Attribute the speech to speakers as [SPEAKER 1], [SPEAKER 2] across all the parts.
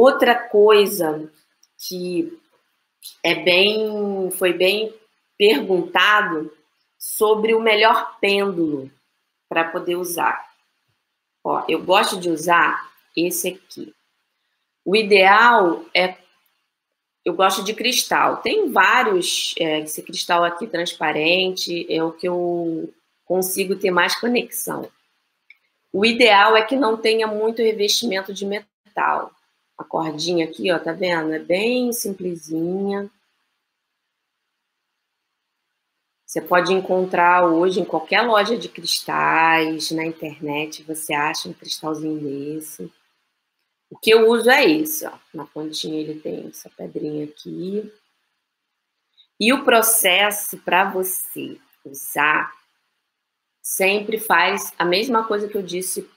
[SPEAKER 1] Outra coisa que é bem, foi bem perguntado sobre o melhor pêndulo para poder usar. Ó, eu gosto de usar esse aqui. O ideal é eu gosto de cristal. Tem vários, é, esse cristal aqui transparente é o que eu consigo ter mais conexão. O ideal é que não tenha muito revestimento de metal. A cordinha aqui, ó, tá vendo? É bem simplesinha. Você pode encontrar hoje em qualquer loja de cristais, na internet, você acha um cristalzinho desse. O que eu uso é esse, ó. Na pontinha ele tem essa pedrinha aqui. E o processo para você usar sempre faz a mesma coisa que eu disse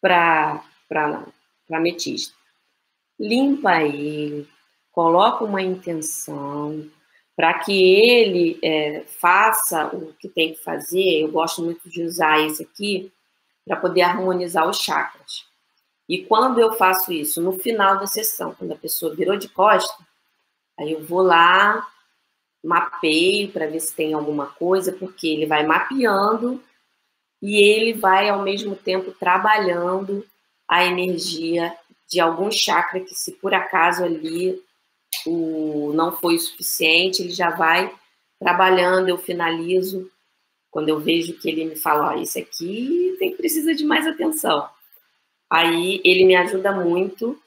[SPEAKER 1] para ametista. Limpa ele, coloca uma intenção para que ele é, faça o que tem que fazer. Eu gosto muito de usar esse aqui para poder harmonizar os chakras. E quando eu faço isso? No final da sessão, quando a pessoa virou de costa, aí eu vou lá, mapeio para ver se tem alguma coisa, porque ele vai mapeando e ele vai ao mesmo tempo trabalhando a energia de algum chakra que se por acaso ali o não foi o suficiente, ele já vai trabalhando, eu finalizo quando eu vejo que ele me fala, oh, esse aqui tem precisa de mais atenção. Aí ele me ajuda muito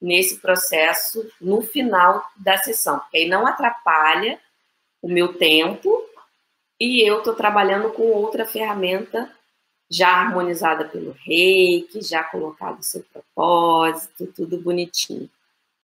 [SPEAKER 1] nesse processo no final da sessão, porque aí não atrapalha o meu tempo e eu estou trabalhando com outra ferramenta já harmonizada pelo reiki, já colocado o seu propósito, tudo bonitinho.